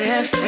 if